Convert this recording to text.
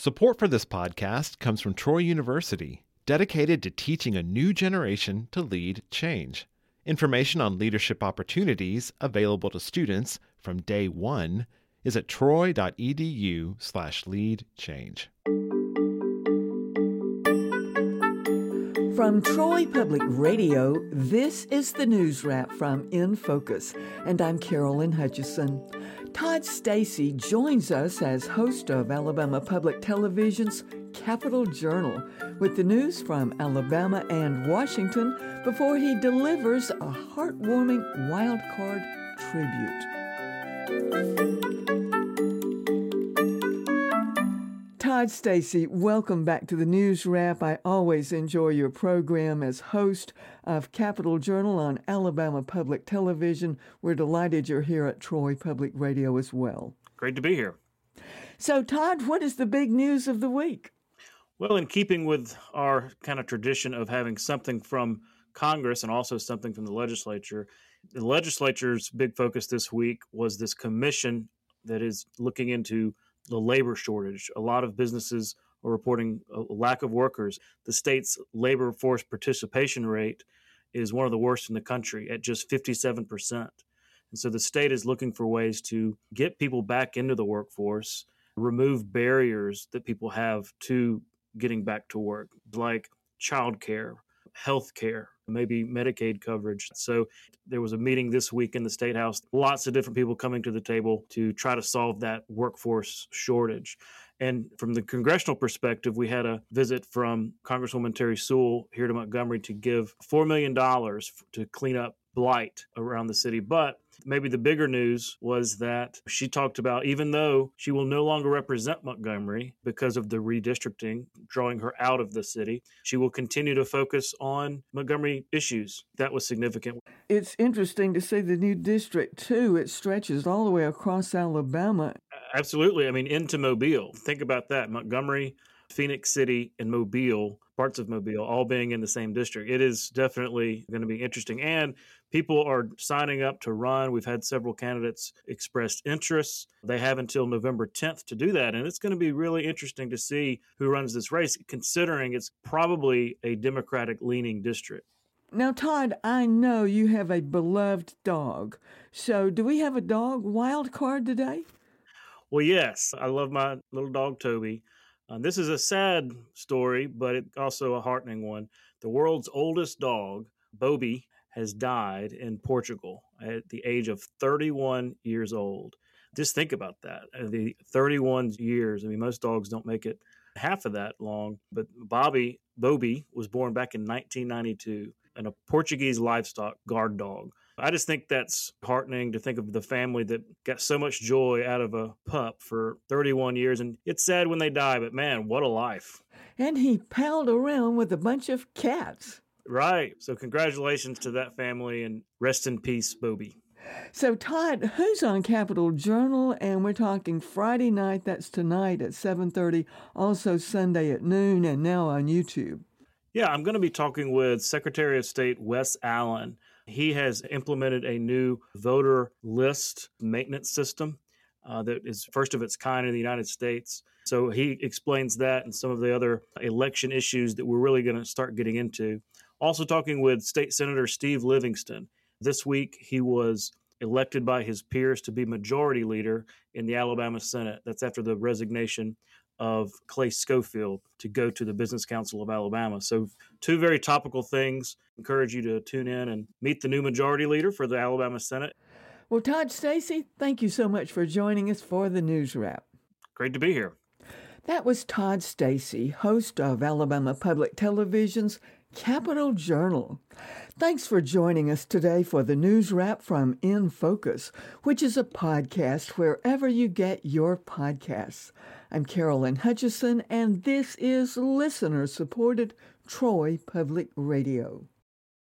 Support for this podcast comes from Troy University, dedicated to teaching a new generation to lead change. Information on leadership opportunities available to students from day one is at troy.edu From Troy Public Radio, this is the news wrap from In Focus, and I'm Carolyn Hutcheson. Todd Stacy joins us as host of Alabama Public Television's Capitol Journal with the news from Alabama and Washington before he delivers a heartwarming wild card tribute. Todd Stacy, welcome back to the News Wrap. I always enjoy your program as host of Capitol Journal on Alabama Public Television. We're delighted you're here at Troy Public Radio as well. Great to be here. So, Todd, what is the big news of the week? Well, in keeping with our kind of tradition of having something from Congress and also something from the legislature, the legislature's big focus this week was this commission that is looking into the labor shortage. A lot of businesses are reporting a lack of workers. The state's labor force participation rate is one of the worst in the country at just 57%. And so the state is looking for ways to get people back into the workforce, remove barriers that people have to getting back to work, like childcare, health care, maybe Medicaid coverage. So there was a meeting this week in the State House, lots of different people coming to the table to try to solve that workforce shortage. And from the congressional perspective, we had a visit from Congresswoman Terri Sewell here to Montgomery to give $4 million to clean up blight around the city. But maybe the bigger news was that she talked about even though she will no longer represent Montgomery because of the redistricting, drawing her out of the city, she will continue to focus on Montgomery issues. That was significant. It's interesting to see the new district, too. It stretches all the way across Alabama. Absolutely. I mean, into Mobile. Think about that. Montgomery, Phenix City, and Mobile parts of Mobile all being in the same district. It is definitely going to be interesting. And people are signing up to run. We've had several candidates express interest. They have until November 10th to do that. And it's going to be really interesting to see who runs this race, considering it's probably a Democratic leaning district. Now, Todd, I know you have a beloved dog. So, do we have a dog wild card today? Well, yes. I love my little dog, Toby. Uh, this is a sad story, but it, also a heartening one. The world's oldest dog, Bobi, has died in Portugal at the age of 31 years old. Just think about that. The 31 years. I mean, most dogs don't make it half of that long, but Bobi, Bobi, was born back in 1992 and a Portuguese livestock guard dog. I just think that's heartening to think of the family that got so much joy out of a pup for 31 years. And it's sad when they die, but man, what a life. And he palled around with a bunch of cats. Right. So congratulations to that family and rest in peace, Bobi. So Todd, who's on Capitol Journal? And we're talking Friday night. That's tonight at 7:30. Also Sunday at noon, and now on YouTube. Yeah, I'm going to be talking with Secretary of State Wes Allen. He has implemented a new voter list maintenance system uh, that is first of its kind in the United States. So he explains that and some of the other election issues that we're really going to start getting into. Also, talking with State Senator Steve Livingston. This week, he was elected by his peers to be majority leader in the Alabama Senate. That's after the resignation of Clay Scofield to go to the Business Council of Alabama. So, two very topical things. Encourage you to tune in and meet the new majority leader for the Alabama Senate. Well, Todd Stacy, thank you so much for joining us for the news wrap. Great to be here. That was Todd Stacy, host of Alabama Public Television's Capitol Journal. Thanks for joining us today for the news wrap from In Focus, which is a podcast wherever you get your podcasts. I'm Carolyn Hutcheson, and this is listener supported Troy Public Radio.